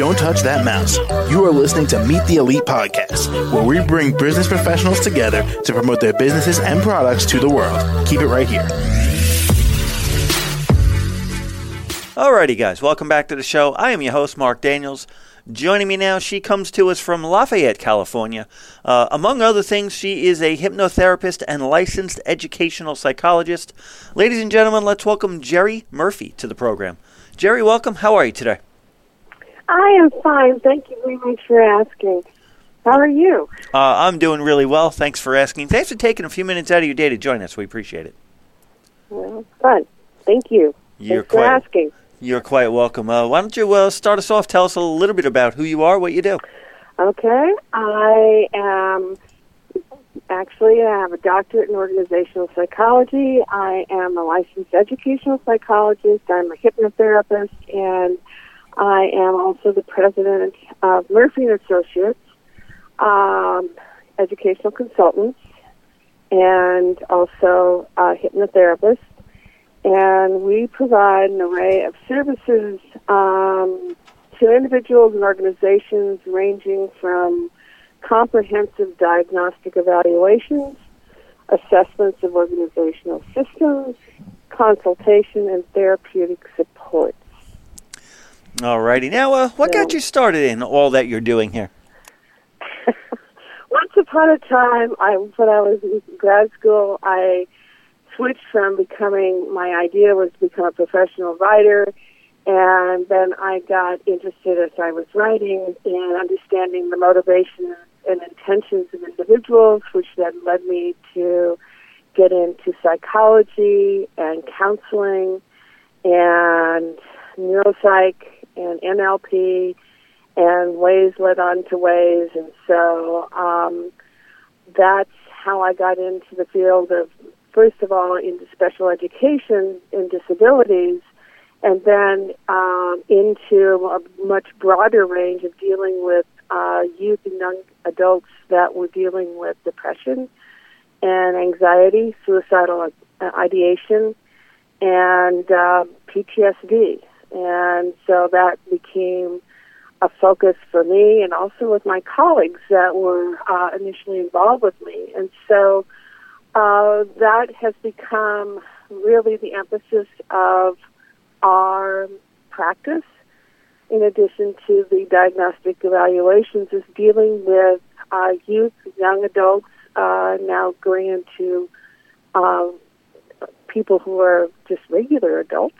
Don't touch that mouse. You are listening to Meet the Elite Podcast, where we bring business professionals together to promote their businesses and products to the world. Keep it right here. Alrighty, guys, welcome back to the show. I am your host, Mark Daniels. Joining me now, she comes to us from Lafayette, California. Uh, among other things, she is a hypnotherapist and licensed educational psychologist. Ladies and gentlemen, let's welcome Geri Murphy to the program. Geri, welcome. How are you today? I am fine. Thank you very much for asking. How are you? Uh, I'm doing really well. Thanks for asking. Thanks for taking a few minutes out of your day to join us. We appreciate it. Well, fun. Thank you. You're Thanks for quite- asking. You're quite welcome. Uh, why don't you uh, start us off? Tell us a little bit about who you are, what you do. Okay. I am actually I have a doctorate in organizational psychology. I am a licensed educational psychologist. I'm a hypnotherapist, and I am also the president of Murphy and Associates, um, educational consultants, and also a hypnotherapist. And we provide an array of services um, to individuals and organizations ranging from comprehensive diagnostic evaluations, assessments of organizational systems, consultation, and therapeutic support. Alrighty. Now, uh, what got you started in all that you're doing here? Once upon a time, I when I was in grad school, I switched from becoming my idea was to become a professional writer, and then I got interested as I was writing in understanding the motivations and intentions of individuals, which then led me to get into psychology and counseling and neuropsych and NLP and ways led on to ways. And so um, that's how I got into the field of, first of all, into special education in disabilities, and then um, into a much broader range of dealing with uh, youth and young adults that were dealing with depression and anxiety, suicidal uh, ideation, and uh, PTSD. And so that became a focus for me and also with my colleagues that were uh, initially involved with me. And so uh, that has become really the emphasis of our practice, in addition to the diagnostic evaluations, is dealing with uh, youth, young adults, uh, now going into uh, people who are just regular adults.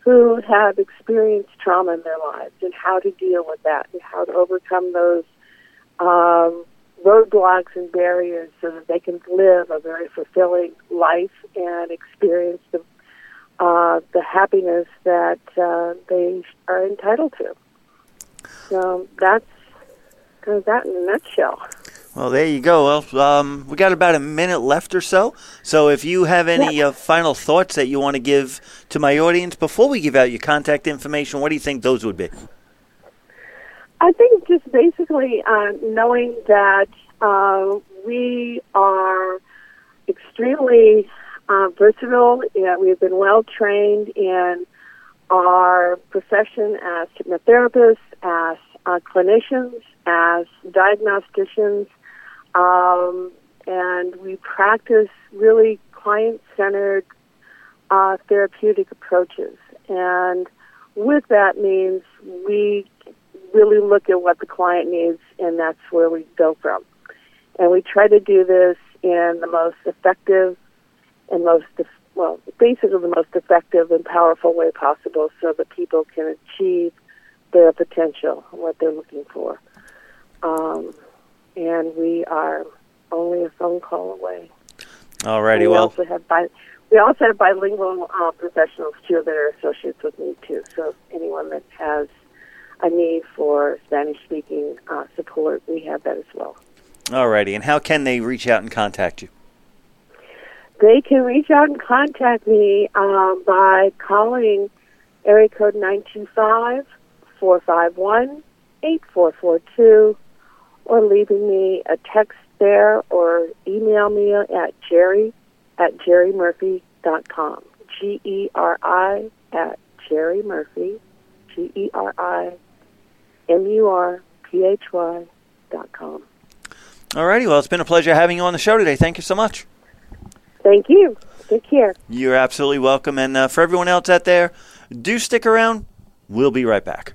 Who have experienced trauma in their lives and how to deal with that and how to overcome those um, roadblocks and barriers so that they can live a very fulfilling life and experience the uh, the happiness that uh, they are entitled to. So that's kind of that in a nutshell. Well, there you go. Well, um, we got about a minute left or so. So, if you have any uh, final thoughts that you want to give to my audience before we give out your contact information, what do you think those would be? I think just basically uh, knowing that uh, we are extremely uh, versatile. Yeah, we've been well trained in our profession as hypnotherapists, as uh, clinicians, as diagnosticians, um, and we practice really client-centered uh, therapeutic approaches. And with that means we really look at what the client needs, and that's where we go from. And we try to do this in the most effective and most, well, basically the most effective and powerful way possible so that people can achieve their potential, and what they're looking for. Um, and we are only a phone call away. Alrighty, we well, also have bi- we also have bilingual uh, professionals too that are associates with me too. So anyone that has a need for Spanish speaking uh, support, we have that as well. alrighty. And how can they reach out and contact you? They can reach out and contact me um, by calling area code 925 451 8442 or leaving me a text there or email me at geri at gerimurphy.com. G E R I at gerimurphy, G E R I M U R P H Y dot com. Alrighty, well, it's been a pleasure having you on the show today. Thank you so much. Thank you. Take care. You're absolutely welcome. And uh, for everyone else out there, do stick around. We'll be right back.